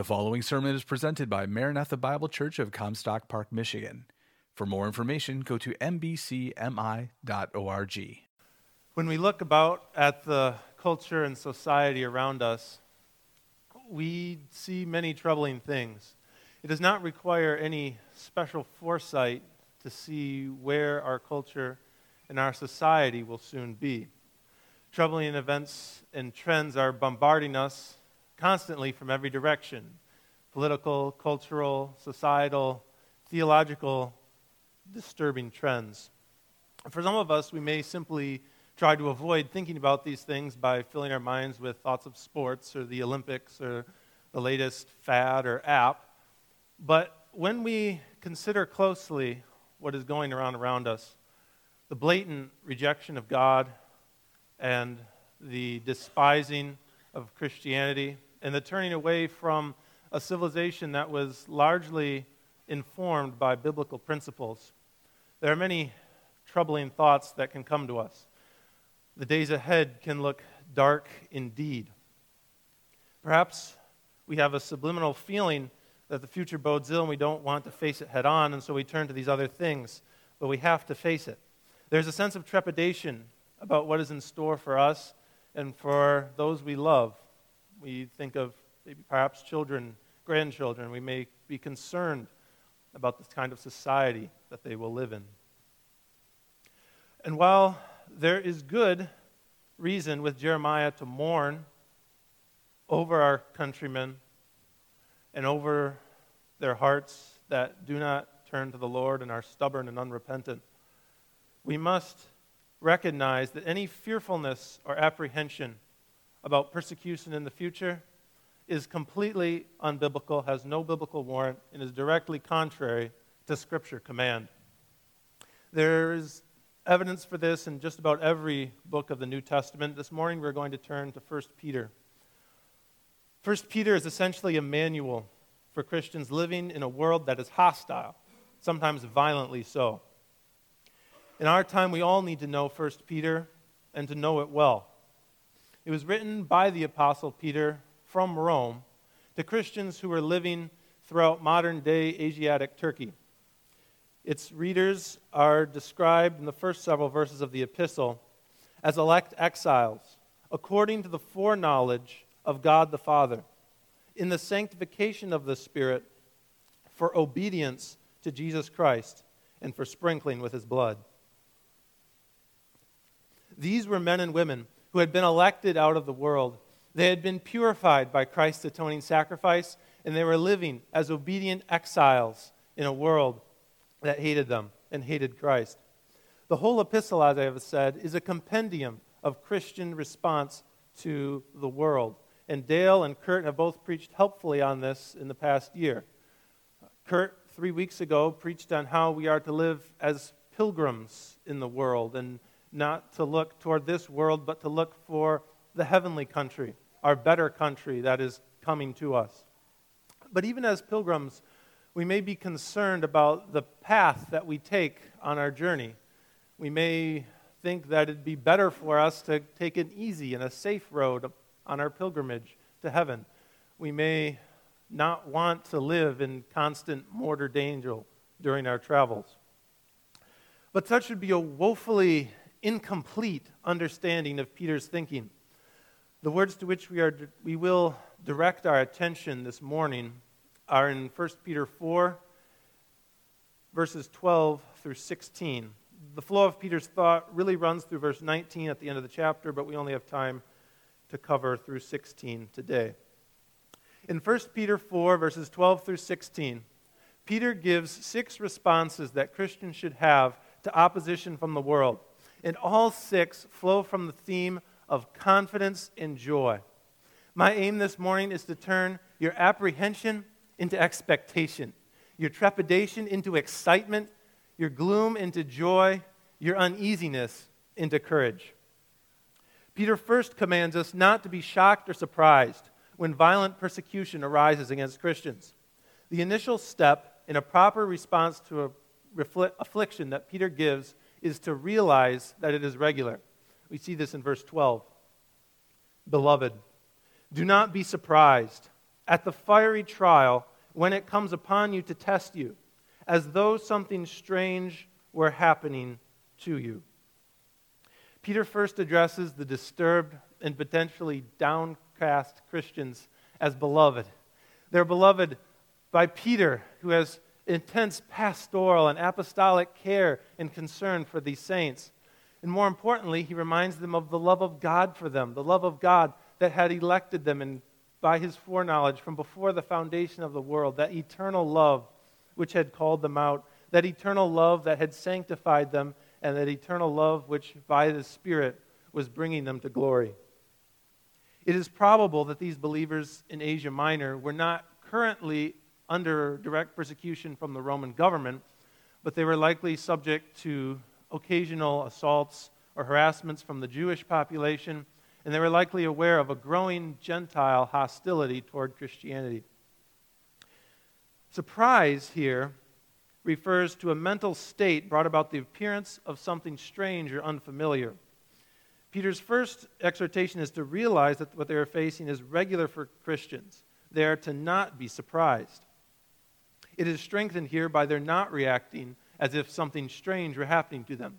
The following sermon is presented by Maranatha Bible Church of Comstock Park, Michigan. For more information, go to mbcmi.org. When we look about at the culture and society around us, we see many troubling things. It does not require any special foresight to see where our culture and our society will soon be. Troubling events and trends are bombarding us constantly from every direction political, cultural, societal, theological, disturbing trends. For some of us, we may simply try to avoid thinking about these things by filling our minds with thoughts of sports or the Olympics or the latest fad or app. But when we consider closely what is going around around us, the blatant rejection of God and the despising of Christianity and the turning away from a civilization that was largely informed by biblical principles. There are many troubling thoughts that can come to us. The days ahead can look dark indeed. Perhaps we have a subliminal feeling that the future bodes ill and we don't want to face it head on, and so we turn to these other things, but we have to face it. There's a sense of trepidation about what is in store for us and for those we love. We think of perhaps children, grandchildren. We may be concerned about the kind of society that they will live in. And while there is good reason with Jeremiah to mourn over our countrymen and over their hearts that do not turn to the Lord and are stubborn and unrepentant, we must recognize that any fearfulness or apprehension about persecution in the future is completely unbiblical, has no biblical warrant, and is directly contrary to Scripture command. There is evidence for this in just about every book of the New Testament. This morning we're going to turn to 1 Peter. 1 Peter is essentially a manual for Christians living in a world that is hostile, sometimes violently so. In our time, we all need to know 1 Peter and to know it well. It was written by the Apostle Peter from Rome to Christians who were living throughout modern day Asiatic Turkey. Its readers are described in the first several verses of the epistle as elect exiles, according to the foreknowledge of God the Father, in the sanctification of the Spirit, for obedience to Jesus Christ, and for sprinkling with his blood. These were men and women who had been elected out of the world. They had been purified by Christ's atoning sacrifice, and they were living as obedient exiles in a world that hated them and hated Christ. The whole epistle, as I have said, is a compendium of Christian response to the world. And Dale and Kurt have both preached helpfully on this in the past year. Kurt, three weeks ago, preached on how we are to live as pilgrims in the world and not to look toward this world, but to look for the heavenly country, our better country that is coming to us. But even as pilgrims, we may be concerned about the path that we take on our journey. We may think that it'd be better for us to take an easy and a safe road on our pilgrimage to heaven. We may not want to live in constant mortar danger during our travels. But such would be a woefully incomplete understanding of Peter's thinking. The words to which we, are, we will direct our attention this morning are in 1 Peter 4, verses 12 through 16. The flow of Peter's thought really runs through verse 19 at the end of the chapter, but we only have time to cover through 16 today. In 1 Peter 4, verses 12 through 16, Peter gives six responses that Christians should have to opposition from the world and all six flow from the theme of confidence and joy. My aim this morning is to turn your apprehension into expectation, your trepidation into excitement, your gloom into joy, your uneasiness into courage. Peter first commands us not to be shocked or surprised when violent persecution arises against Christians. The initial step in a proper response to a affliction that Peter gives is to realize that it is regular. We see this in verse 12. Beloved, do not be surprised at the fiery trial when it comes upon you to test you, as though something strange were happening to you. Peter first addresses the disturbed and potentially downcast Christians as beloved. They're beloved by Peter, who has intense pastoral and apostolic care and concern for these saints. And more importantly, he reminds them of the love of God for them, the love of God that had elected them and by his foreknowledge from before the foundation of the world, that eternal love which had called them out, that eternal love that had sanctified them, and that eternal love which by the Spirit was bringing them to glory. It is probable that these believers in Asia Minor were not currently under direct persecution from the Roman government, but they were likely subject to occasional assaults or harassments from the Jewish population, and they were likely aware of a growing Gentile hostility toward Christianity. Surprise here refers to a mental state brought about the appearance of something strange or unfamiliar. Peter's first exhortation is to realize that what they are facing is regular for Christians. They are to not be surprised. It is strengthened here by their not reacting as if something strange were happening to them.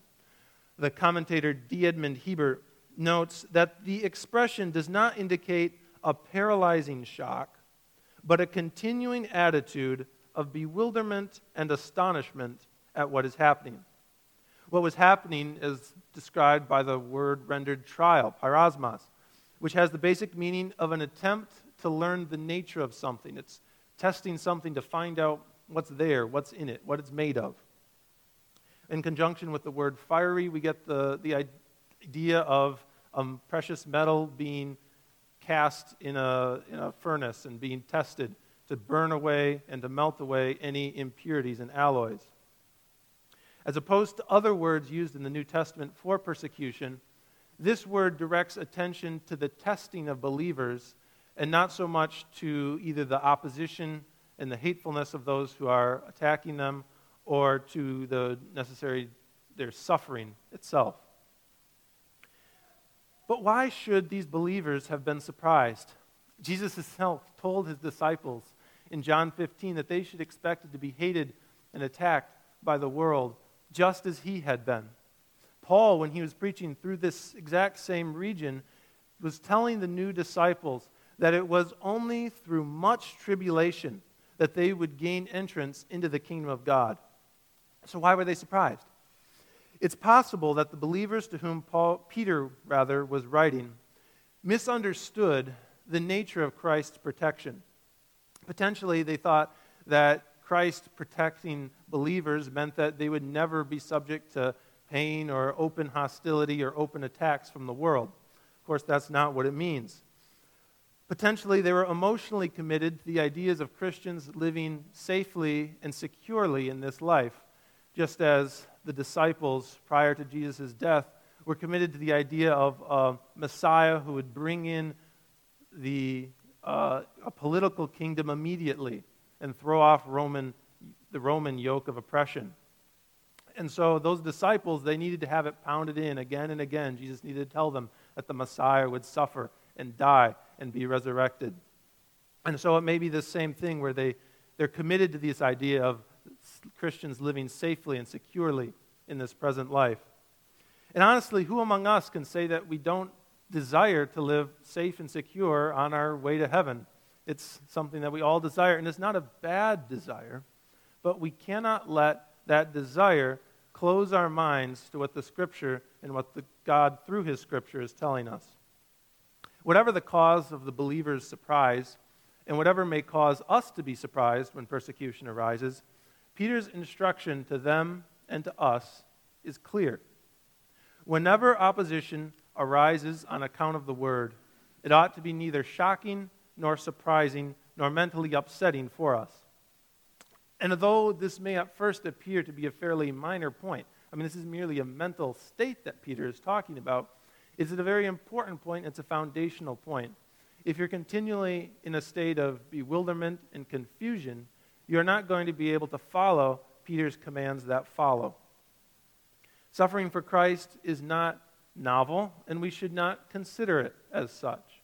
The commentator D. Edmund Hiebert notes that the expression does not indicate a paralyzing shock, but a continuing attitude of bewilderment and astonishment at what is happening. What was happening is described by the word rendered trial, peirasmos, which has the basic meaning of an attempt to learn the nature of something. It's testing something to find out what's there, what's in it, what it's made of. In conjunction with the word fiery, we get the, the idea of a precious metal being cast in a, in a furnace and being tested to burn away and to melt away any impurities and alloys. As opposed to other words used in the New Testament for persecution, this word directs attention to the testing of believers and not so much to either the opposition and the hatefulness of those who are attacking them or to the necessary their suffering itself. But why should these believers have been surprised? Jesus himself told his disciples in John 15 that they should expect to be hated and attacked by the world just as he had been. Paul, when he was preaching through this exact same region, was telling the new disciples that it was only through much tribulation that they would gain entrance into the kingdom of God. So why were they surprised? It's possible that the believers to whom Paul, Peter rather was writing misunderstood the nature of Christ's protection. Potentially, they thought that Christ protecting believers meant that they would never be subject to pain or open hostility or open attacks from the world. Of course, that's not what it means. Potentially, they were emotionally committed to the ideas of Christians living safely and securely in this life, just as the disciples prior to Jesus' death were committed to the idea of a Messiah who would bring in the, uh, a political kingdom immediately and throw off Roman, the Roman yoke of oppression. And so those disciples, they needed to have it pounded in again and again. Jesus needed to tell them that the Messiah would suffer and die and be resurrected. And so it may be the same thing where they, they're committed to this idea of Christians living safely and securely in this present life. And honestly, who among us can say that we don't desire to live safe and secure on our way to heaven? It's something that we all desire, and it's not a bad desire, but we cannot let that desire close our minds to what the Scripture and what the God through His Scripture is telling us. Whatever the cause of the believer's surprise, and whatever may cause us to be surprised when persecution arises, Peter's instruction to them and to us is clear. Whenever opposition arises on account of the word, it ought to be neither shocking nor surprising nor mentally upsetting for us. And although this may at first appear to be a fairly minor point, I mean, this is merely a mental state that Peter is talking about, it's a very important point. It's a foundational point. If you're continually in a state of bewilderment and confusion, you're not going to be able to follow Peter's commands that follow. Suffering for Christ is not novel, and we should not consider it as such.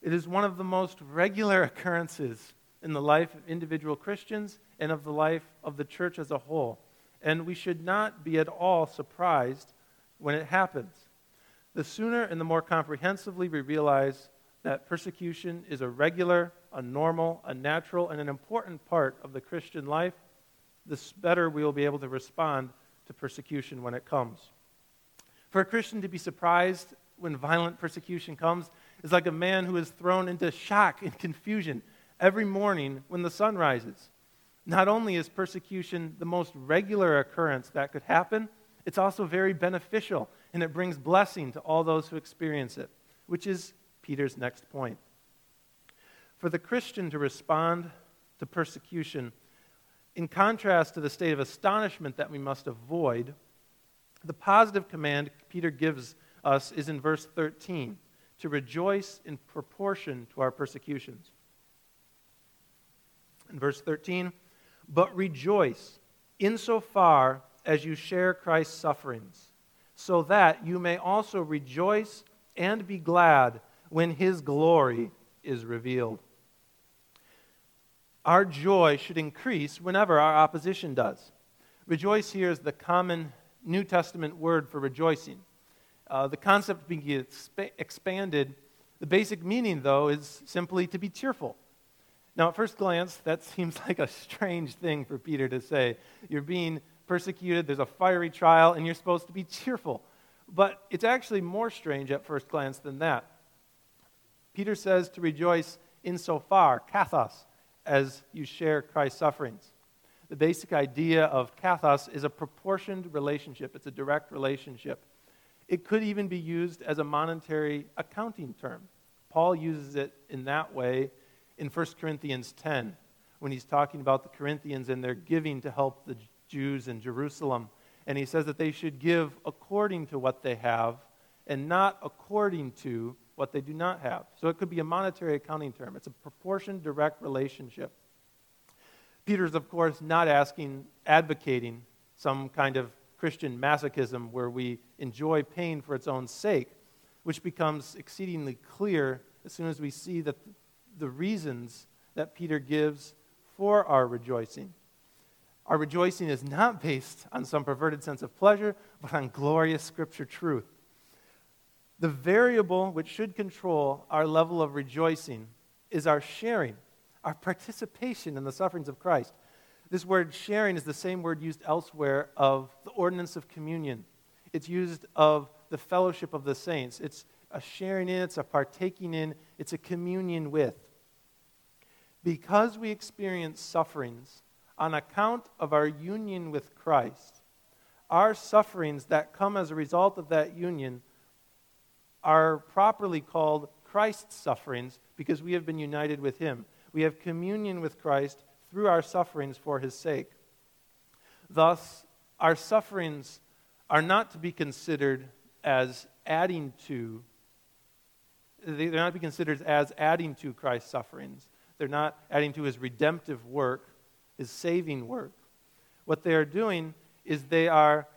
It is one of the most regular occurrences in the life of individual Christians and of the life of the church as a whole. And we should not be at all surprised when it happens. The sooner and the more comprehensively we realize that persecution is a regular, a normal, a natural, and an important part of the Christian life, the better we will be able to respond to persecution when it comes. For a Christian to be surprised when violent persecution comes is like a man who is thrown into shock and confusion every morning when the sun rises. Not only is persecution the most regular occurrence that could happen, it's also very beneficial and it brings blessing to all those who experience it, which is Peter's next point. For the Christian to respond to persecution, in contrast to the state of astonishment that we must avoid, the positive command Peter gives us is in verse 13 to rejoice in proportion to our persecutions. In verse 13, but rejoice insofar as you share Christ's sufferings, so that you may also rejoice and be glad when his glory is revealed. Our joy should increase whenever our opposition does. Rejoice here is the common New Testament word for rejoicing. Uh, the concept being exp- expanded, the basic meaning, though, is simply to be cheerful. Now, at first glance, that seems like a strange thing for Peter to say. You're being persecuted, there's a fiery trial, and you're supposed to be cheerful. But it's actually more strange at first glance than that. Peter says to rejoice insofar, kathos, as you share Christ's sufferings. The basic idea of kathos is a proportioned relationship, it's a direct relationship. It could even be used as a monetary accounting term. Paul uses it in that way in 1 Corinthians 10 when he's talking about the Corinthians and their giving to help the Jews in Jerusalem. And he says that they should give according to what they have and not according to what they do not have. So it could be a monetary accounting term. It's a proportion direct relationship. Peter's, of course, not asking, advocating some kind of Christian masochism where we enjoy pain for its own sake, which becomes exceedingly clear as soon as we see that the reasons that Peter gives for our rejoicing. Our rejoicing is not based on some perverted sense of pleasure, but on glorious scripture truth. The variable which should control our level of rejoicing is our sharing, our participation in the sufferings of Christ. This word sharing is the same word used elsewhere of the ordinance of communion. It's used of the fellowship of the saints. It's a sharing in, it's a partaking in, it's a communion with. Because we experience sufferings on account of our union with Christ, our sufferings that come as a result of that union are properly called Christ's sufferings because we have been united with him. We have communion with Christ through our sufferings for his sake. Thus, our sufferings are not to be considered as adding to, they're not to be considered as adding to Christ's sufferings. They're not adding to his redemptive work, his saving work. What they are doing is they are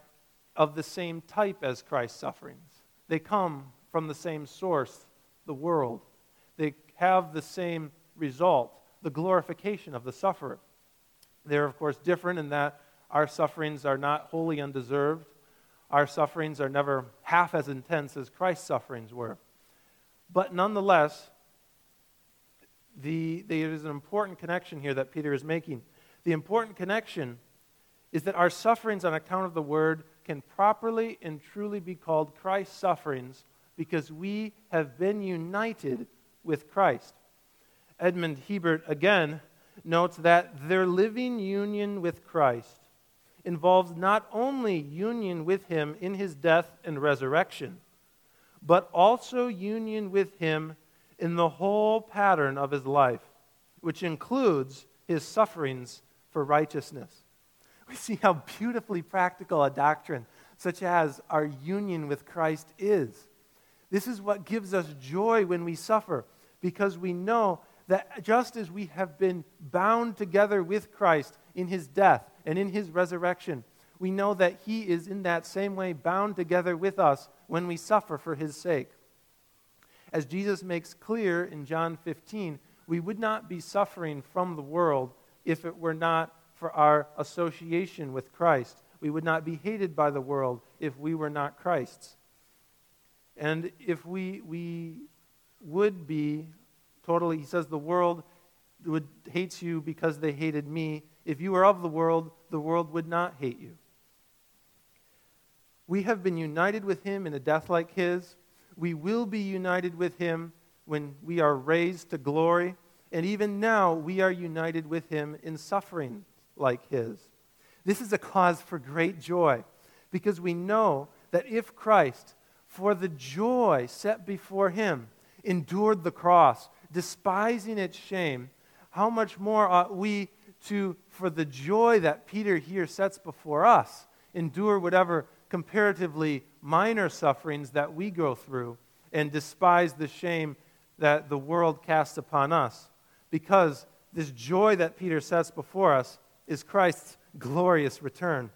of the same type as Christ's sufferings. They come from the same source, the world. They have the same result, the glorification of the sufferer. They're, of course, different in that our sufferings are not wholly undeserved. Our sufferings are never half as intense as Christ's sufferings were. But nonetheless, the, there is an important connection here that Peter is making. The important connection is that our sufferings on account of the word can properly and truly be called Christ's sufferings because we have been united with Christ. Edmund Hiebert again notes that their living union with Christ involves not only union with him in his death and resurrection, but also union with him in the whole pattern of his life, which includes his sufferings for righteousness. We see how beautifully practical a doctrine such as our union with Christ is. This is what gives us joy when we suffer, because we know that just as we have been bound together with Christ in his death and in his resurrection, we know that he is in that same way bound together with us when we suffer for his sake. As Jesus makes clear in John 15, we would not be suffering from the world if it were not for our association with Christ. We would not be hated by the world if we were not Christ's. And if we, we would be totally, he says, the world would hates you because they hated me. If you were of the world, the world would not hate you. We have been united with him in a death like his. We will be united with him when we are raised to glory. And even now, we are united with him in suffering like his. This is a cause for great joy because we know that if Christ, for the joy set before him, endured the cross, despising its shame, how much more ought we to, for the joy that Peter here sets before us, endure whatever comparatively minor sufferings that we go through and despise the shame that the world casts upon us? Because this joy that Peter sets before us is Christ's glorious return.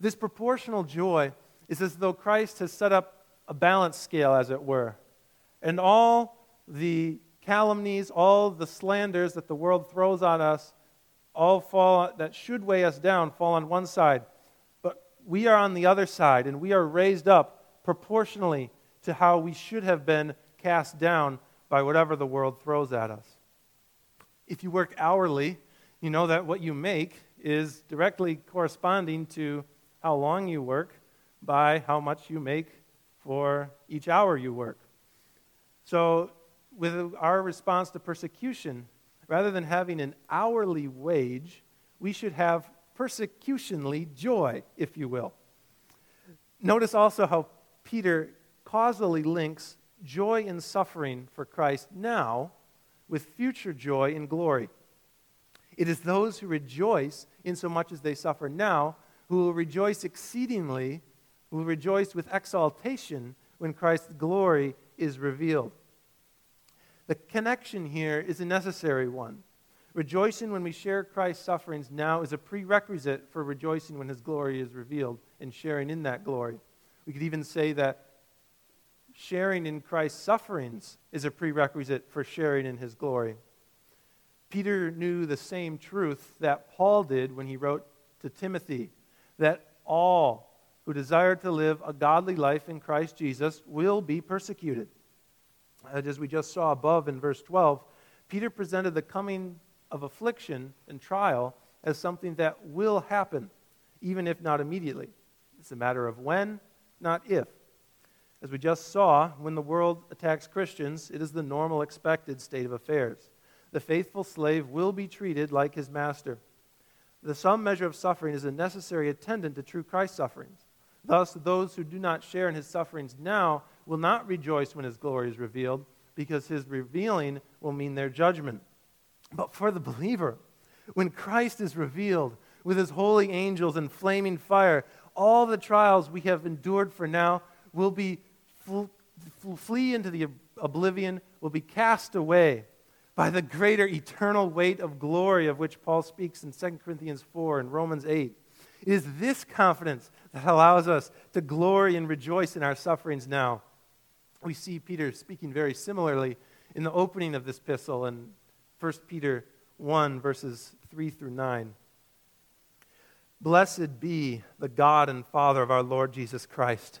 This proportional joy is as though Christ has set up a balance scale, as it were. And all the calumnies, all the slanders that the world throws on us, all fall that should weigh us down, fall on one side. But we are on the other side, and we are raised up proportionally to how we should have been cast down by whatever the world throws at us. If you work hourly, you know that what you make is directly corresponding to how long you work by how much you make for each hour you work. So, with our response to persecution, rather than having an hourly wage, we should have persecutionally joy, if you will. Notice also how Peter causally links joy in suffering for Christ now with future joy and glory. It is those who rejoice insomuch as they suffer now who will rejoice exceedingly, who will rejoice with exaltation when Christ's glory is revealed. The connection here is a necessary one. Rejoicing when we share Christ's sufferings now is a prerequisite for rejoicing when his glory is revealed and sharing in that glory. We could even say that sharing in Christ's sufferings is a prerequisite for sharing in his glory. Peter knew the same truth that Paul did when he wrote to Timothy that all who desire to live a godly life in Christ Jesus will be persecuted. As we just saw above in verse 12, Peter presented the coming of affliction and trial as something that will happen, even if not immediately. It's a matter of when, not if. As we just saw, when the world attacks Christians, it is the normal expected state of affairs. The faithful slave will be treated like his master. The some measure of suffering is a necessary attendant to true Christ sufferings. Thus, those who do not share in his sufferings now will not rejoice when his glory is revealed, because his revealing will mean their judgment. But for the believer, when Christ is revealed with his holy angels and flaming fire, all the trials we have endured for now will be flee into the oblivion, will be cast away by the greater eternal weight of glory of which Paul speaks in 2 Corinthians 4 and Romans 8. It is this confidence that allows us to glory and rejoice in our sufferings now. We see Peter speaking very similarly in the opening of this epistle in 1 Peter 1, verses 3 through 9. Blessed be the God and Father of our Lord Jesus Christ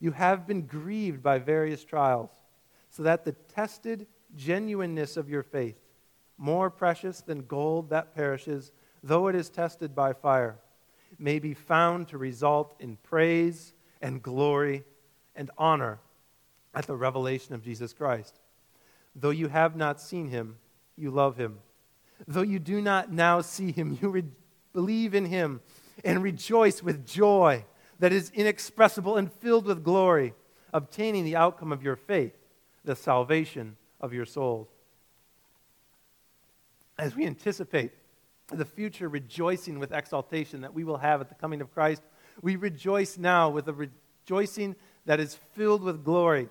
you have been grieved by various trials, so that the tested genuineness of your faith, more precious than gold that perishes, though it is tested by fire, may be found to result in praise and glory and honor at the revelation of Jesus Christ. Though you have not seen him, you love him. Though you do not now see him, you re- believe in him and rejoice with joy that is inexpressible and filled with glory, obtaining the outcome of your faith, the salvation of your souls. as we anticipate the future rejoicing with exaltation that we will have at the coming of Christ, we rejoice now with a rejoicing that is filled with glory.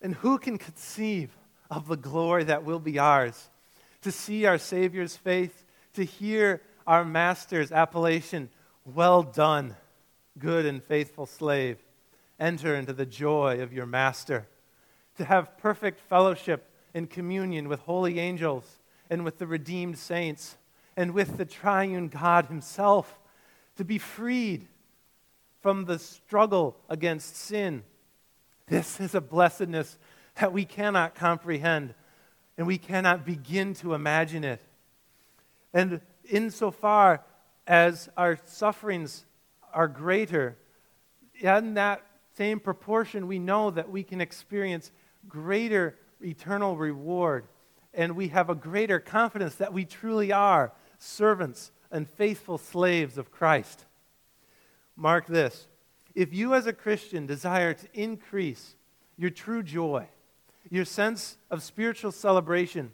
And who can conceive of the glory that will be ours? To see our Savior's face, to hear our Master's appellation, Well done, good and faithful slave. Enter into the joy of your Master. To have perfect fellowship and communion with holy angels and with the redeemed saints and with the triune God Himself. To be freed from the struggle against sin. This is a blessedness that we cannot comprehend and we cannot begin to imagine it. And insofar as our sufferings are greater, in that same proportion, we know that we can experience greater eternal reward. And we have a greater confidence that we truly are servants and faithful slaves of Christ. Mark this if you, as a Christian, desire to increase your true joy, your sense of spiritual celebration,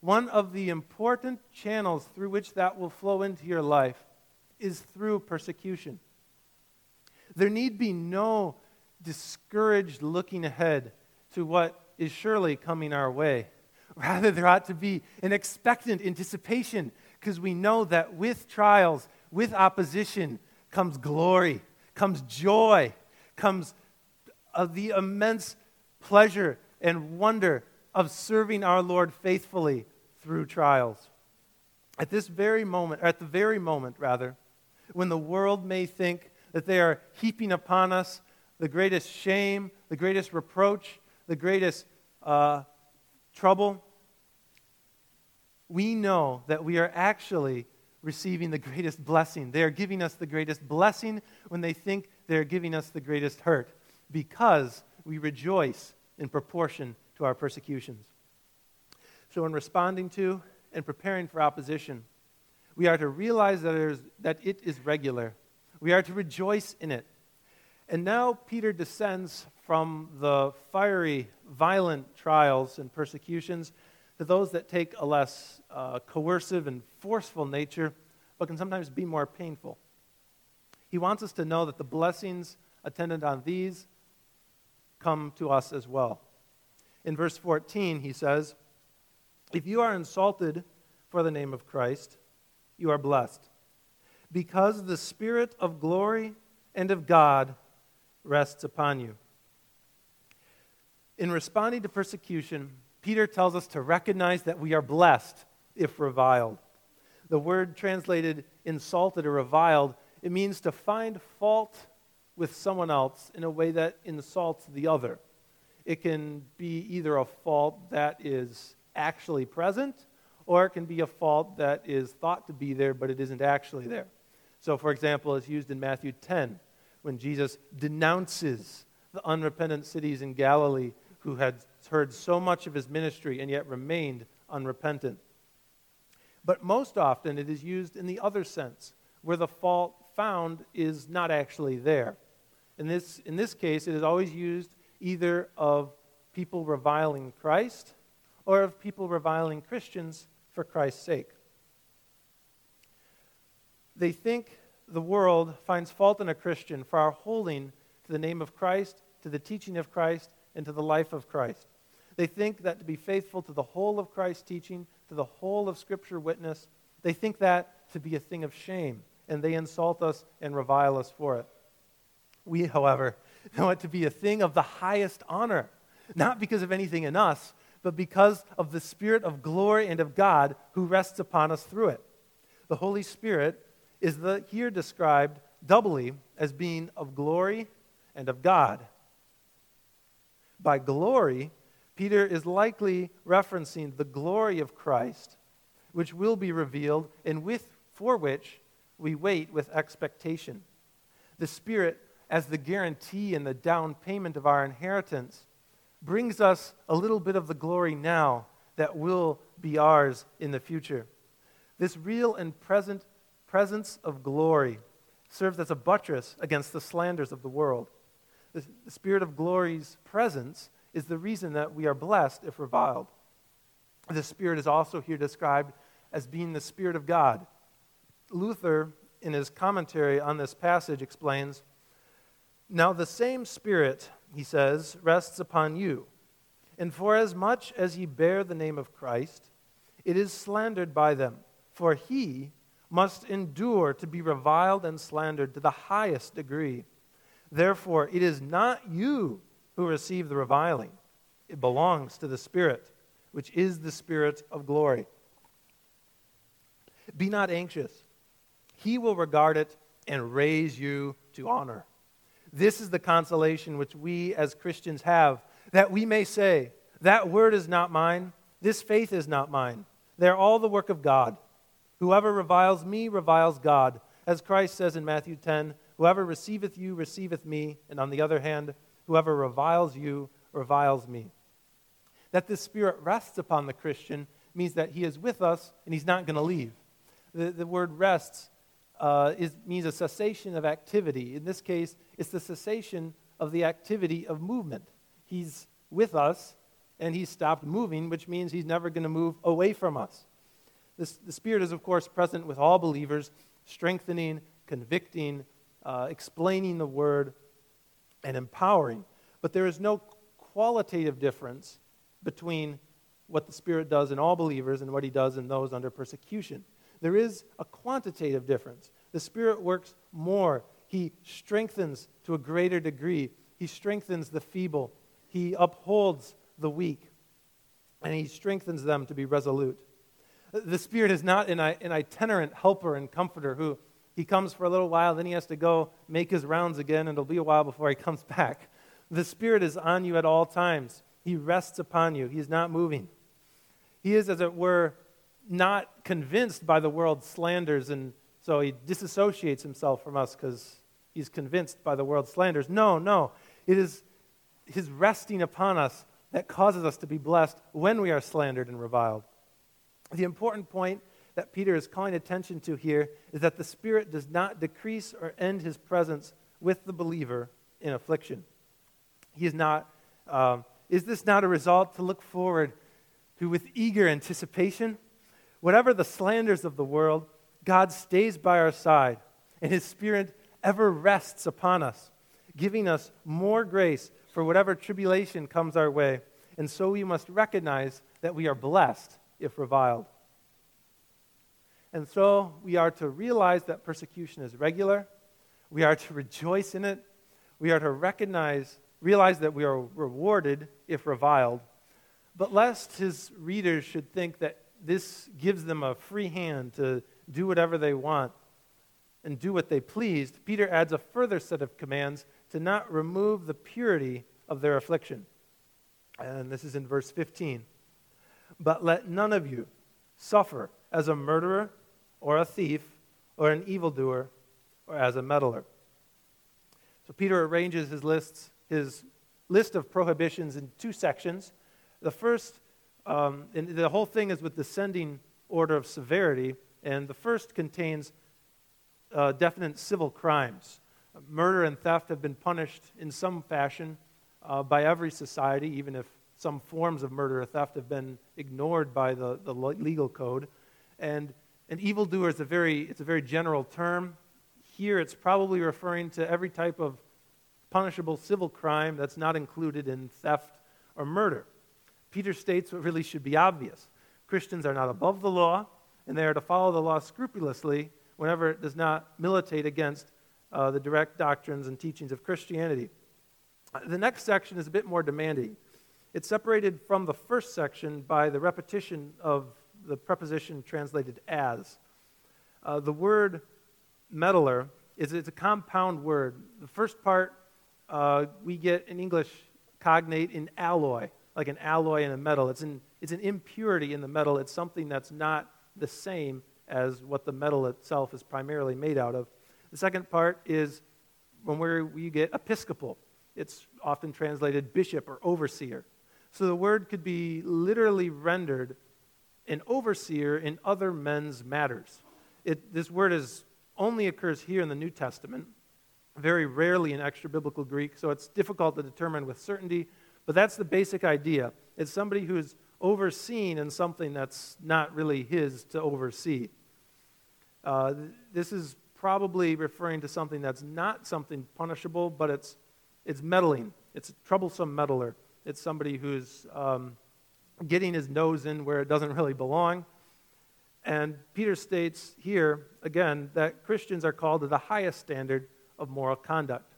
one of the important channels through which that will flow into your life is through persecution. There need be no discouraged looking ahead to what is surely coming our way. Rather, there ought to be an expectant anticipation because we know that with trials, with opposition, comes glory comes joy, comes the immense pleasure and wonder of serving our Lord faithfully through trials. At this very moment, or at the very moment, rather, when the world may think that they are heaping upon us the greatest shame, the greatest reproach, the greatest uh, trouble, we know that we are actually receiving the greatest blessing. They are giving us the greatest blessing when they think they're giving us the greatest hurt because we rejoice in proportion to our persecutions. So, in responding to and preparing for opposition, we are to realize that, it is, that it is regular. We are to rejoice in it. And now Peter descends from the fiery, violent trials and persecutions to those that take a less uh, coercive and forceful nature, but can sometimes be more painful. He wants us to know that the blessings attendant on these come to us as well. In verse 14, he says, If you are insulted for the name of Christ, you are blessed, because the Spirit of glory and of God rests upon you. In responding to persecution, Peter tells us to recognize that we are blessed if reviled. The word translated insulted or reviled, it means to find fault with someone else in a way that insults the other. It can be either a fault that is actually present, or it can be a fault that is thought to be there, but it isn't actually there. So, for example, it's used in Matthew 10 when Jesus denounces the unrepentant cities in Galilee who had heard so much of his ministry and yet remained unrepentant. But most often it is used in the other sense, where the fault found is not actually there. In this, in this case, it is always used either of people reviling Christ or of people reviling Christians for Christ's sake. They think the world finds fault in a Christian for our holding to the name of Christ, to the teaching of Christ, and to the life of Christ. They think that to be faithful to the whole of Christ's teaching, to the whole of Scripture witness, they think that to be a thing of shame, and they insult us and revile us for it. We, however, know it to be a thing of the highest honor, not because of anything in us, but because of the Spirit of glory and of God who rests upon us through it. The Holy Spirit is the, here described doubly as being of glory and of God by glory, Peter is likely referencing the glory of Christ, which will be revealed and with, for which we wait with expectation. The Spirit, as the guarantee and the down payment of our inheritance, brings us a little bit of the glory now that will be ours in the future. This real and present presence of glory serves as a buttress against the slanders of the world the, Spirit of glory's presence is the reason that we are blessed if reviled. The Spirit is also here described as being the Spirit of God. Luther, in his commentary on this passage, explains Now the same Spirit, he says, rests upon you. And forasmuch as ye bear the name of Christ, it is slandered by them. For he must endure to be reviled and slandered to the highest degree. Therefore, it is not you who receive the reviling, it belongs to the Spirit, which is the Spirit of glory. Be not anxious, he will regard it and raise you to honor. This is the consolation which we as Christians have, that we may say, That word is not mine, this faith is not mine. They're all the work of God. Whoever reviles me reviles God. As Christ says in Matthew 10, Whoever receiveth you receiveth me, and on the other hand, whoever reviles you reviles me. That the Spirit rests upon the Christian means that he is with us and he's not going to leave. The, the word rests uh, is, means a cessation of activity. In this case, it's the cessation of the activity of movement. He's with us and he's stopped moving, which means he's never going to move away from us. This, the Spirit is, of course, present with all believers, strengthening, convicting, uh, explaining the word, and empowering. But there is no qualitative difference between what the Spirit does in all believers and what he does in those under persecution. There is a quantitative difference. The Spirit works more, he strengthens to a greater degree, he strengthens the feeble, he upholds the weak, and he strengthens them to be resolute. The Spirit is not an, an itinerant helper and comforter who he comes for a little while, then he has to go make his rounds again, and it'll be a while before he comes back. The Spirit is on you at all times. He rests upon you. He's not moving. He is, as it were, not convinced by the world's slanders, and so he disassociates himself from us because he's convinced by the world's slanders. No, no. It is his resting upon us that causes us to be blessed when we are slandered and reviled. The important point that Peter is calling attention to here is that the Spirit does not decrease or end his presence with the believer in affliction. He is not, um, is this not a result to look forward to with eager anticipation? Whatever the slanders of the world, God stays by our side, and his Spirit ever rests upon us, giving us more grace for whatever tribulation comes our way. And so we must recognize that we are blessed if reviled. And so we are to realize that persecution is regular. We are to rejoice in it. We are to recognize, realize that we are rewarded if reviled. But lest his readers should think that this gives them a free hand to do whatever they want and do what they pleased, Peter adds a further set of commands to not remove the purity of their affliction. And this is in verse 15. But let none of you suffer as a murderer or a thief or an evildoer or as a meddler. So Peter arranges his lists, his list of prohibitions in two sections. The first, um, and the whole thing is with descending order of severity, and the first contains uh, definite civil crimes. Murder and theft have been punished in some fashion uh, by every society, even if some forms of murder or theft have been ignored by the, the legal code. And an evildoer is a very, it's a very general term. Here it's probably referring to every type of punishable civil crime that's not included in theft or murder. Peter states what really should be obvious Christians are not above the law, and they are to follow the law scrupulously whenever it does not militate against uh, the direct doctrines and teachings of Christianity. The next section is a bit more demanding. It's separated from the first section by the repetition of the preposition translated as. Uh, the word meddler is it's a compound word. The first part uh, we get in English cognate in alloy, like an alloy in a metal. It's an, it's an impurity in the metal. It's something that's not the same as what the metal itself is primarily made out of. The second part is when we get episcopal. It's often translated bishop or overseer. So the word could be literally rendered an overseer in other men's matters. It, this word is, only occurs here in the New Testament, very rarely in extra biblical Greek, so it's difficult to determine with certainty, but that's the basic idea. It's somebody who is overseen in something that's not really his to oversee. Uh, this is probably referring to something that's not something punishable, but it's, it's meddling. It's a troublesome meddler. It's somebody who's um, getting his nose in where it doesn't really belong. And Peter states here, again, that Christians are called to the highest standard of moral conduct.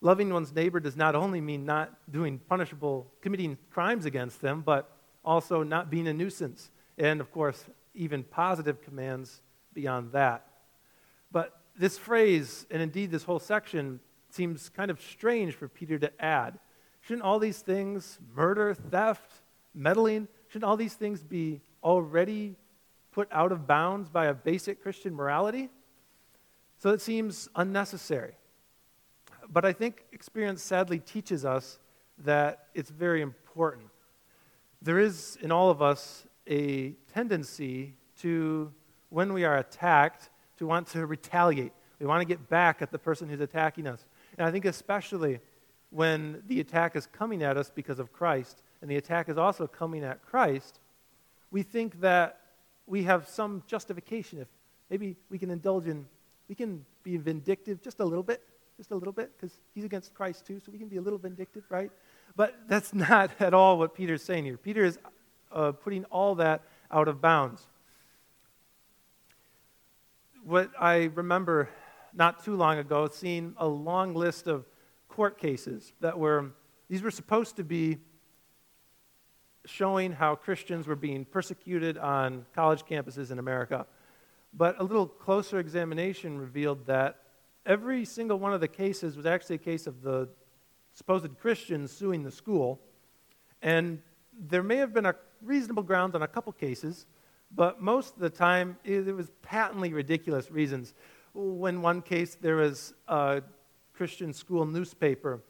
Loving one's neighbor does not only mean not doing punishable, committing crimes against them, but also not being a nuisance. And of course, even positive commands beyond that. But this phrase, and indeed this whole section, seems kind of strange for Peter to add. Shouldn't all these things, murder, theft, meddling, shouldn't all these things be already put out of bounds by a basic Christian morality? So it seems unnecessary. But I think experience sadly teaches us that it's very important. There is in all of us a tendency to, when we are attacked, to want to retaliate. We want to get back at the person who's attacking us. And I think especially when the attack is coming at us because of Christ, and the attack is also coming at Christ, we think that we have some justification. If maybe we can indulge in, we can be vindictive just a little bit, just a little bit, because he's against Christ too, so we can be a little vindictive, right? But that's not at all what Peter's saying here. Peter is uh, putting all that out of bounds. What I remember not too long ago seeing a long list of court cases that were, these were supposed to be showing how Christians were being persecuted on college campuses in America. But a little closer examination revealed that every single one of the cases was actually a case of the supposed Christians suing the school. And there may have been a reasonable grounds on a couple cases, but most of the time it was patently ridiculous reasons. When one case there was a Christian school newspaper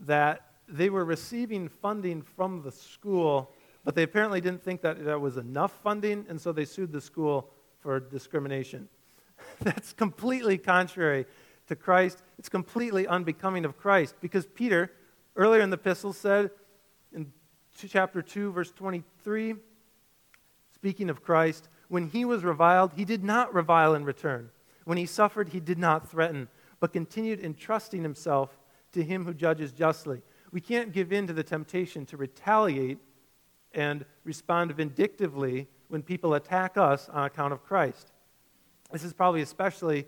that they were receiving funding from the school, but they apparently didn't think that that was enough funding, and so they sued the school for discrimination. That's completely contrary to Christ. It's completely unbecoming of Christ because Peter, earlier in the epistle, said in chapter 2, verse 23, speaking of Christ, when he was reviled, he did not revile in return. When he suffered, he did not threaten, but continued entrusting himself to him who judges justly. We can't give in to the temptation to retaliate and respond vindictively when people attack us on account of Christ. This is probably especially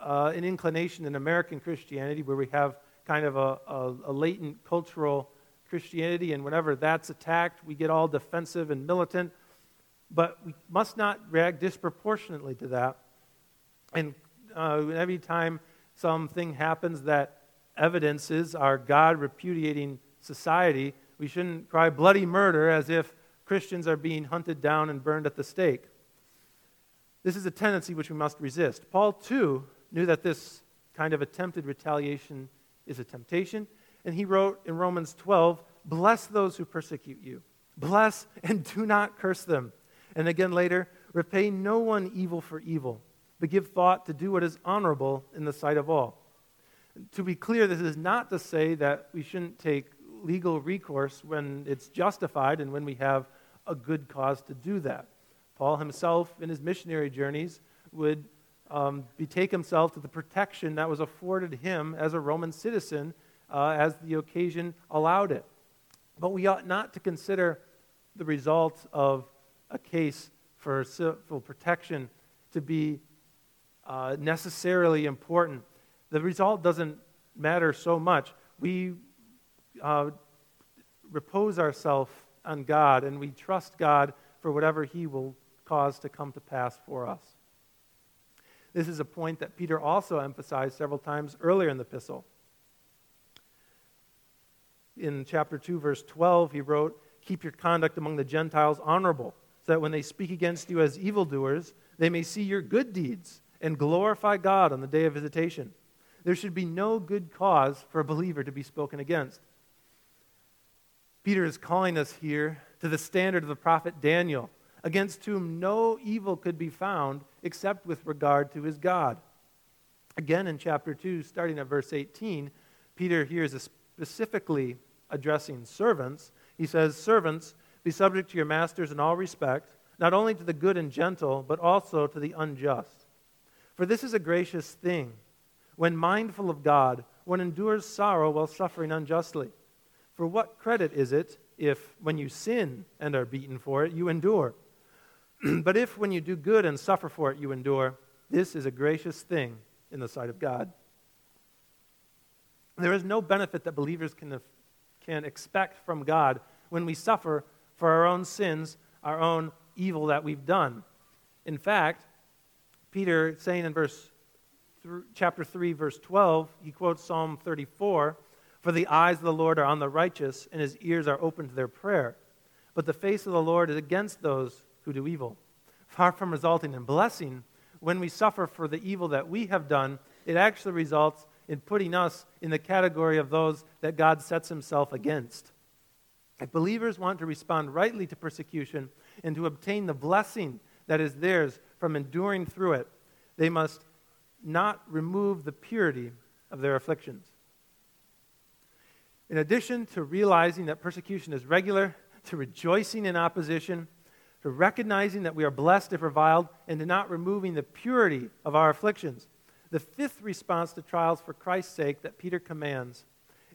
uh, an inclination in American Christianity where we have kind of a, a, a latent cultural Christianity, and whenever that's attacked, we get all defensive and militant. But we must not react disproportionately to that. And uh, every time something happens that evidences our God repudiating society, we shouldn't cry bloody murder as if Christians are being hunted down and burned at the stake. This is a tendency which we must resist. Paul, too, knew that this kind of attempted retaliation is a temptation, and he wrote in Romans 12 Bless those who persecute you, bless and do not curse them. And again later, repay no one evil for evil, but give thought to do what is honorable in the sight of all. To be clear, this is not to say that we shouldn't take legal recourse when it's justified and when we have a good cause to do that. Paul himself, in his missionary journeys, would um, betake himself to the protection that was afforded him as a Roman citizen uh, as the occasion allowed it. But we ought not to consider the result of a case for civil protection to be uh, necessarily important. The result doesn't matter so much. We uh, repose ourselves on God and we trust God for whatever He will cause to come to pass for us. This is a point that Peter also emphasized several times earlier in the epistle. In chapter 2, verse 12, he wrote, Keep your conduct among the Gentiles honorable, so that when they speak against you as evildoers, they may see your good deeds and glorify God on the day of visitation. There should be no good cause for a believer to be spoken against. Peter is calling us here to the standard of the prophet Daniel, against whom no evil could be found except with regard to his God. Again, in chapter 2, starting at verse 18, Peter here is specifically addressing servants. He says, Servants, Be subject to your masters in all respect, not only to the good and gentle, but also to the unjust. For this is a gracious thing. When mindful of God, one endures sorrow while suffering unjustly. For what credit is it if, when you sin and are beaten for it, you endure? but if, when you do good and suffer for it, you endure, this is a gracious thing in the sight of God. There is no benefit that believers can, can expect from God when we suffer for our own sins, our own evil that we've done. In fact, Peter saying in verse th- chapter 3 verse 12, he quotes Psalm 34, "For the eyes of the Lord are on the righteous, and his ears are open to their prayer. But the face of the Lord is against those who do evil." Far from resulting in blessing, when we suffer for the evil that we have done, it actually results in putting us in the category of those that God sets himself against. If believers want to respond rightly to persecution and to obtain the blessing that is theirs from enduring through it, they must not remove the purity of their afflictions. In addition to realizing that persecution is regular, to rejoicing in opposition, to recognizing that we are blessed if reviled, and to not removing the purity of our afflictions, the fifth response to trials for Christ's sake that Peter commands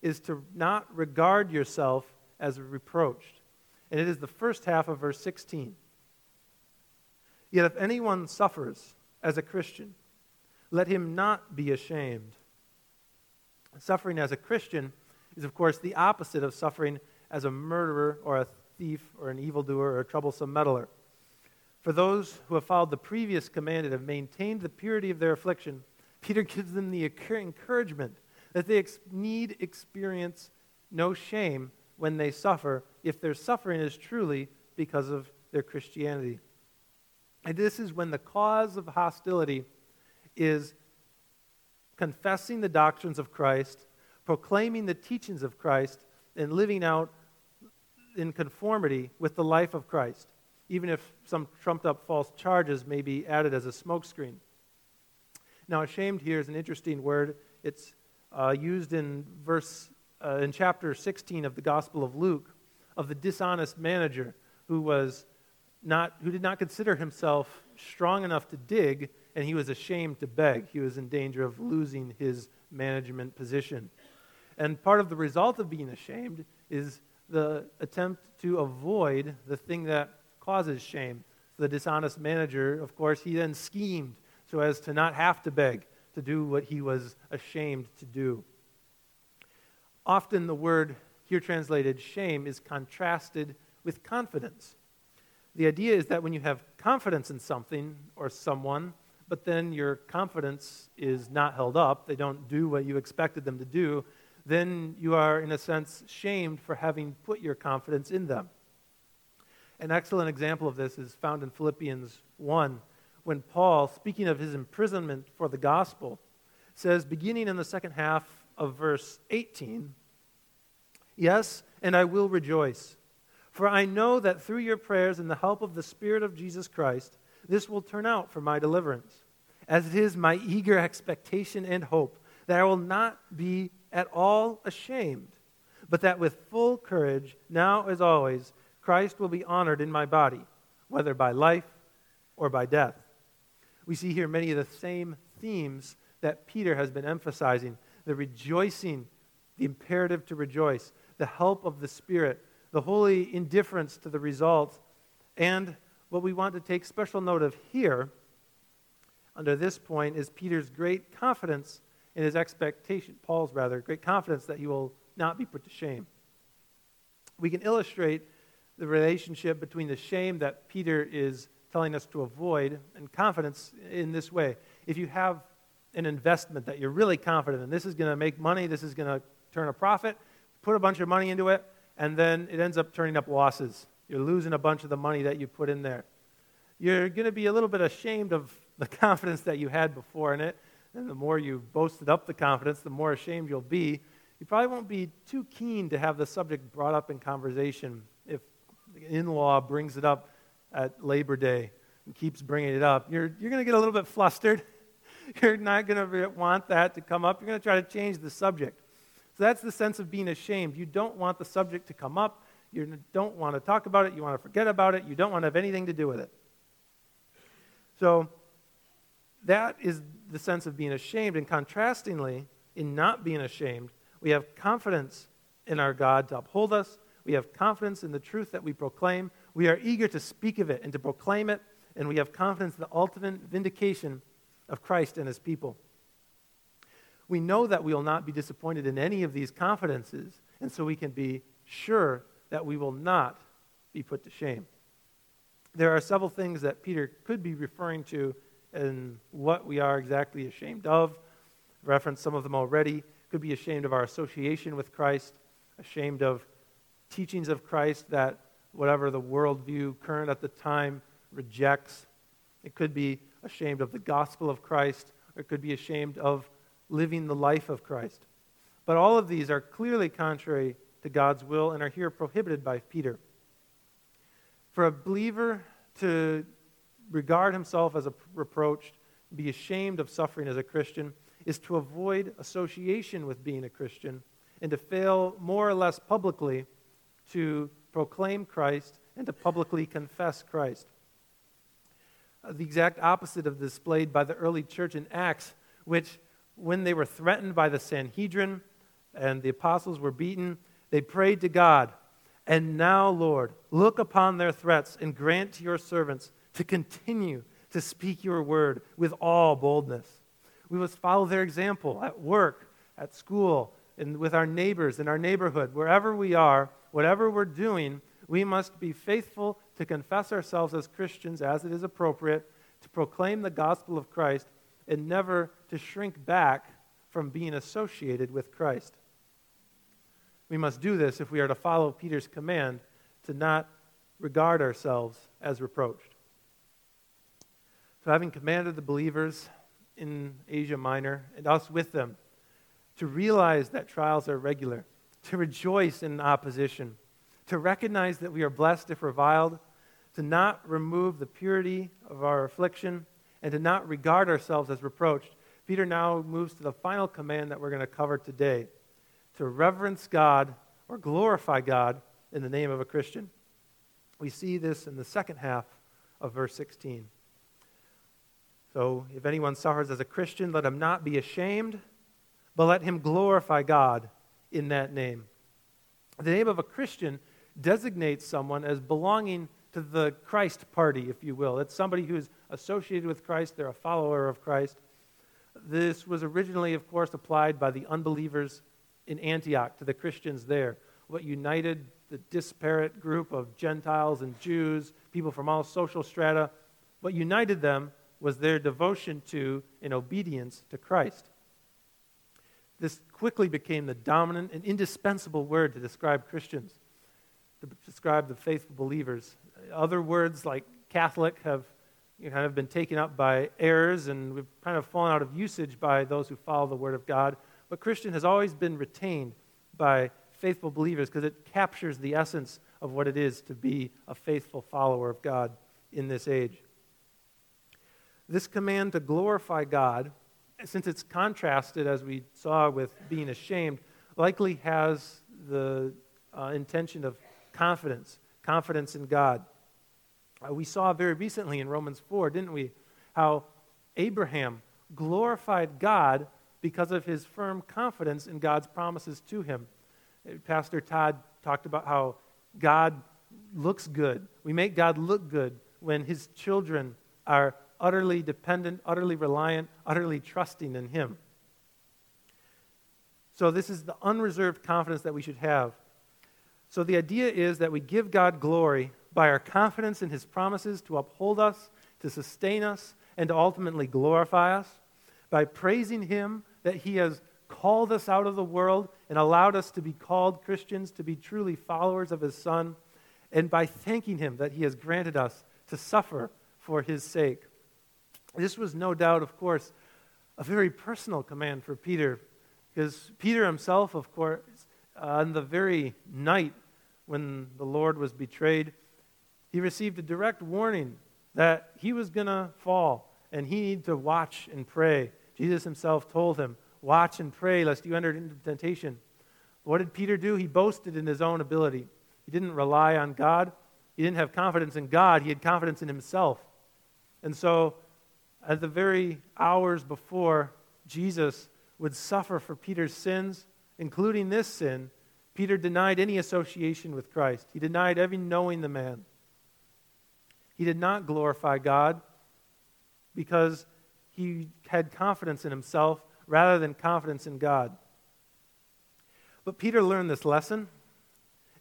is to not regard yourself as reproached. And it is the first half of verse 16. Yet if anyone suffers as a Christian, let him not be ashamed. Suffering as a Christian is, of course, the opposite of suffering as a murderer or a thief or an evildoer or a troublesome meddler. For those who have followed the previous command and have maintained the purity of their affliction, Peter gives them the encouragement that they need experience no shame when they suffer if their suffering is truly because of their Christianity. And this is when the cause of hostility is confessing the doctrines of Christ, proclaiming the teachings of Christ, and living out in conformity with the life of Christ, even if some trumped up false charges may be added as a smokescreen. Now, ashamed here is an interesting word. It's uh, used in verse uh, in chapter 16 of the Gospel of Luke of the dishonest manager who was not who did not consider himself strong enough to dig and he was ashamed to beg. He was in danger of losing his management position. And part of the result of being ashamed is the attempt to avoid the thing that causes shame. The dishonest manager, of course, he then schemed so as to not have to beg, to do what he was ashamed to do. Often the word here translated shame is contrasted with confidence. The idea is that when you have confidence in something or someone, but then your confidence is not held up, they don't do what you expected them to do, then you are, in a sense, shamed for having put your confidence in them. An excellent example of this is found in Philippians 1, when Paul, speaking of his imprisonment for the gospel, says, beginning in the second half of verse 18, Yes, and I will rejoice. For I know that through your prayers and the help of the Spirit of Jesus Christ, this will turn out for my deliverance, as it is my eager expectation and hope that I will not be at all ashamed, but that with full courage, now as always, Christ will be honored in my body, whether by life or by death. We see here many of the same themes that Peter has been emphasizing the rejoicing, the imperative to rejoice, the help of the Spirit, the holy indifference to the result, and what we want to take special note of here, under this point, is Peter's great confidence in his expectation, Paul's rather, great confidence that he will not be put to shame. We can illustrate the relationship between the shame that Peter is telling us to avoid and confidence in this way. If you have an investment that you're really confident in, this is going to make money, this is going to turn a profit, put a bunch of money into it, and then it ends up turning up losses. You're losing a bunch of the money that you put in there. You're going to be a little bit ashamed of the confidence that you had before in it. And the more you boasted up the confidence, the more ashamed you'll be. You probably won't be too keen to have the subject brought up in conversation if the in law brings it up at Labor Day and keeps bringing it up. You're, you're going to get a little bit flustered. You're not going to want that to come up. You're going to try to change the subject. So that's the sense of being ashamed. You don't want the subject to come up. You don't want to talk about it. You want to forget about it. You don't want to have anything to do with it. So that is the sense of being ashamed. And contrastingly, in not being ashamed, we have confidence in our God to uphold us. We have confidence in the truth that we proclaim. We are eager to speak of it and to proclaim it. And we have confidence in the ultimate vindication of Christ and his people. We know that we will not be disappointed in any of these confidences, and so we can be sure that we will not be put to shame. There are several things that Peter could be referring to in what we are exactly ashamed of. referenced some of them already. Could be ashamed of our association with Christ, ashamed of teachings of Christ that whatever the worldview current at the time rejects. It could be ashamed of the gospel of Christ, or it could be ashamed of living the life of Christ. But all of these are clearly contrary to God's will and are here prohibited by Peter. For a believer to regard himself as a reproached, be ashamed of suffering as a Christian, is to avoid association with being a Christian and to fail more or less publicly to proclaim Christ and to publicly confess Christ. Uh, the exact opposite of displayed by the early church in Acts, which, when they were threatened by the Sanhedrin and the apostles were beaten, they prayed to God, And now, Lord, look upon their threats and grant to your servants to continue to speak your word with all boldness. We must follow their example at work, at school, and with our neighbors in our neighborhood, wherever we are, whatever we're doing, we must be faithful to confess ourselves as Christians as it is appropriate, to proclaim the gospel of Christ, and never to shrink back from being associated with Christ. We must do this if we are to follow Peter's command to not regard ourselves as reproached. So, having commanded the believers in Asia Minor and us with them to realize that trials are regular, to rejoice in opposition, to recognize that we are blessed if reviled, to not remove the purity of our affliction, and to not regard ourselves as reproached, Peter now moves to the final command that we're going to cover today to reverence God or glorify God in the name of a Christian. We see this in the second half of verse 16. So, if anyone suffers as a Christian, let him not be ashamed, but let him glorify God in that name. The name of a Christian designates someone as belonging to the Christ party, if you will. It's somebody who is associated with Christ, they're a follower of Christ. This was originally, of course, applied by the unbelievers in Antioch to the Christians there. What united the disparate group of Gentiles and Jews, people from all social strata, what united them was their devotion to and obedience to Christ. This quickly became the dominant and indispensable word to describe Christians, to describe the faithful believers. Other words like Catholic have you know, kind of been taken up by errors and we've kind of fallen out of usage by those who follow the Word of God. But Christian has always been retained by faithful believers because it captures the essence of what it is to be a faithful follower of God in this age. This command to glorify God, since it's contrasted, as we saw, with being ashamed, likely has the uh, intention of confidence, confidence in God. Uh, we saw very recently in Romans 4, didn't we, how Abraham glorified God because of his firm confidence in God's promises to him. Uh, Pastor Todd talked about how God looks good. We make God look good when his children are utterly dependent, utterly reliant, utterly trusting in him. So, this is the unreserved confidence that we should have. So, the idea is that we give God glory by our confidence in his promises to uphold us, to sustain us, and to ultimately glorify us, by praising him that He has called us out of the world and allowed us to be called Christians, to be truly followers of His Son, and by thanking Him that He has granted us to suffer for His sake. This was no doubt, of course, a very personal command for Peter, because Peter himself, of course, on the very night when the Lord was betrayed, he received a direct warning that he was going to fall and he needed to watch and pray Jesus himself told him, Watch and pray lest you enter into temptation. What did Peter do? He boasted in his own ability. He didn't rely on God. He didn't have confidence in God. He had confidence in himself. And so, at the very hours before Jesus would suffer for Peter's sins, including this sin, Peter denied any association with Christ. He denied ever knowing the man. He did not glorify God because he had confidence in himself rather than confidence in God. But Peter learned this lesson.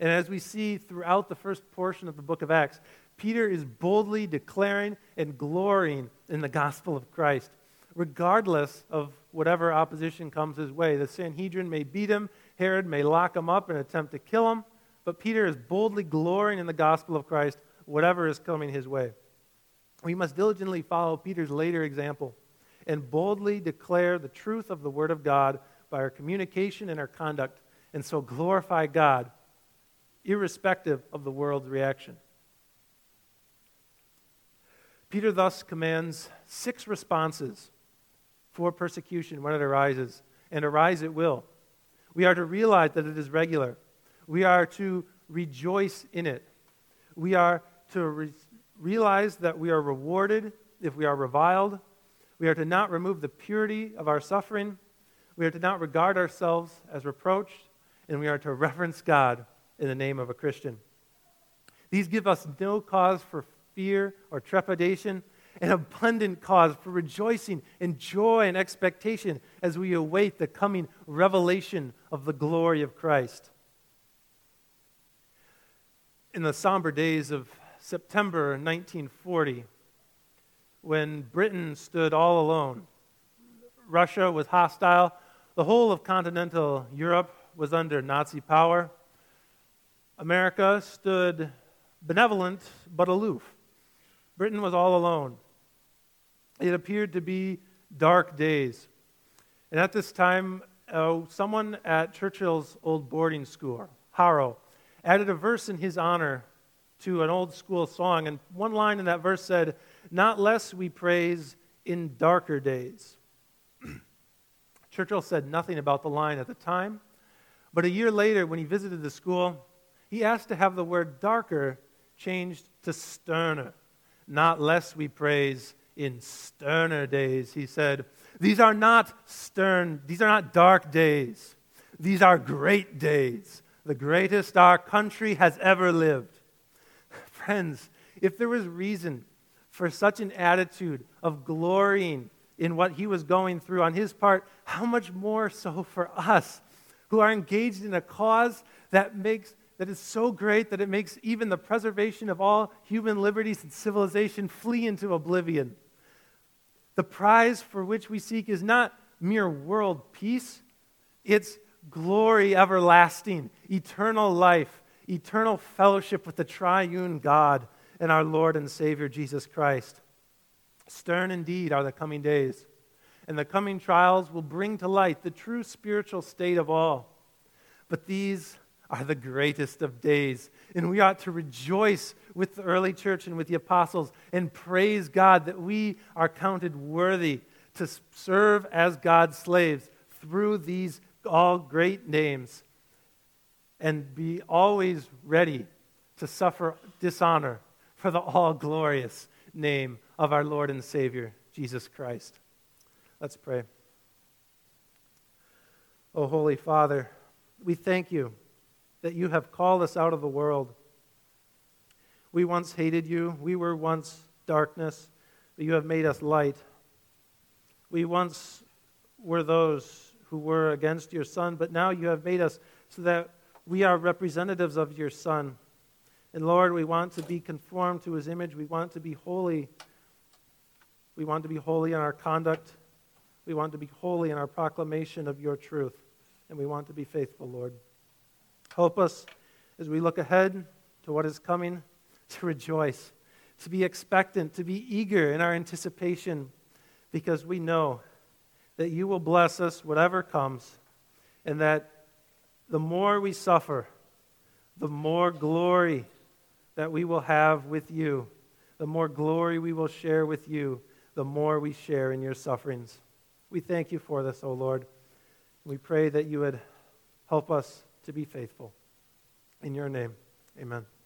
And as we see throughout the first portion of the book of Acts, Peter is boldly declaring and glorying in the gospel of Christ, regardless of whatever opposition comes his way. The Sanhedrin may beat him, Herod may lock him up and attempt to kill him, but Peter is boldly glorying in the gospel of Christ, whatever is coming his way. We must diligently follow Peter's later example and boldly declare the truth of the Word of God by our communication and our conduct, and so glorify God, irrespective of the world's reaction. Peter thus commands six responses for persecution when it arises, and arise it will. We are to realize that it is regular. We are to rejoice in it. We are to re- realize that we are rewarded if we are reviled. We are to not remove the purity of our suffering. We are to not regard ourselves as reproached, and we are to reverence God in the name of a Christian. These give us no cause for fear or trepidation, an abundant cause for rejoicing and joy and expectation as we await the coming revelation of the glory of Christ. In the somber days of September 1940, when Britain stood all alone, Russia was hostile, the whole of continental Europe was under Nazi power. America stood benevolent but aloof. Britain was all alone. It appeared to be dark days. And at this time, uh, someone at Churchill's old boarding school, Harrow, added a verse in his honor to an old school song. And one line in that verse said, Not less we praise in darker days. Churchill said nothing about the line at the time, but a year later, when he visited the school, he asked to have the word darker changed to sterner. Not less we praise in sterner days. He said, These are not stern, these are not dark days. These are great days, the greatest our country has ever lived. Friends, if there was reason for such an attitude of glorying in what he was going through on his part, how much more so for us who are engaged in a cause that makes that is so great that it makes even the preservation of all human liberties and civilization flee into oblivion. The prize for which we seek is not mere world peace, it's glory everlasting, eternal life, eternal fellowship with the triune God and our Lord and Savior Jesus Christ. Stern indeed are the coming days, and the coming trials will bring to light the true spiritual state of all. But these are the greatest of days. And we ought to rejoice with the early church and with the apostles and praise God that we are counted worthy to serve as God's slaves through these all great names and be always ready to suffer dishonor for the all glorious name of our Lord and Savior, Jesus Christ. Let's pray. O Holy Father, we thank you that you have called us out of the world. We once hated you. We were once darkness, but you have made us light. We once were those who were against your Son, but now you have made us so that we are representatives of your Son. And Lord, we want to be conformed to his image. We want to be holy. We want to be holy in our conduct. We want to be holy in our proclamation of your truth. And we want to be faithful, Lord. Help us as we look ahead to what is coming to rejoice, to be expectant, to be eager in our anticipation, because we know that you will bless us whatever comes, and that the more we suffer, the more glory that we will have with you, the more glory we will share with you, the more we share in your sufferings. We thank you for this, O Lord. We pray that you would help us to be faithful. In your name, Amen.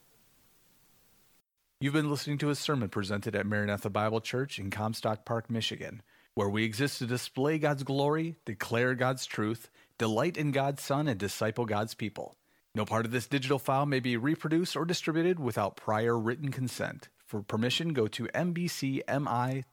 You've been listening to a sermon presented at Maranatha Bible Church in Comstock Park, Michigan, where we exist to display God's glory, declare God's truth, delight in God's Son, and disciple God's people. No part of this digital file may be reproduced or distributed without prior written consent. For permission, go to mbcmi.org.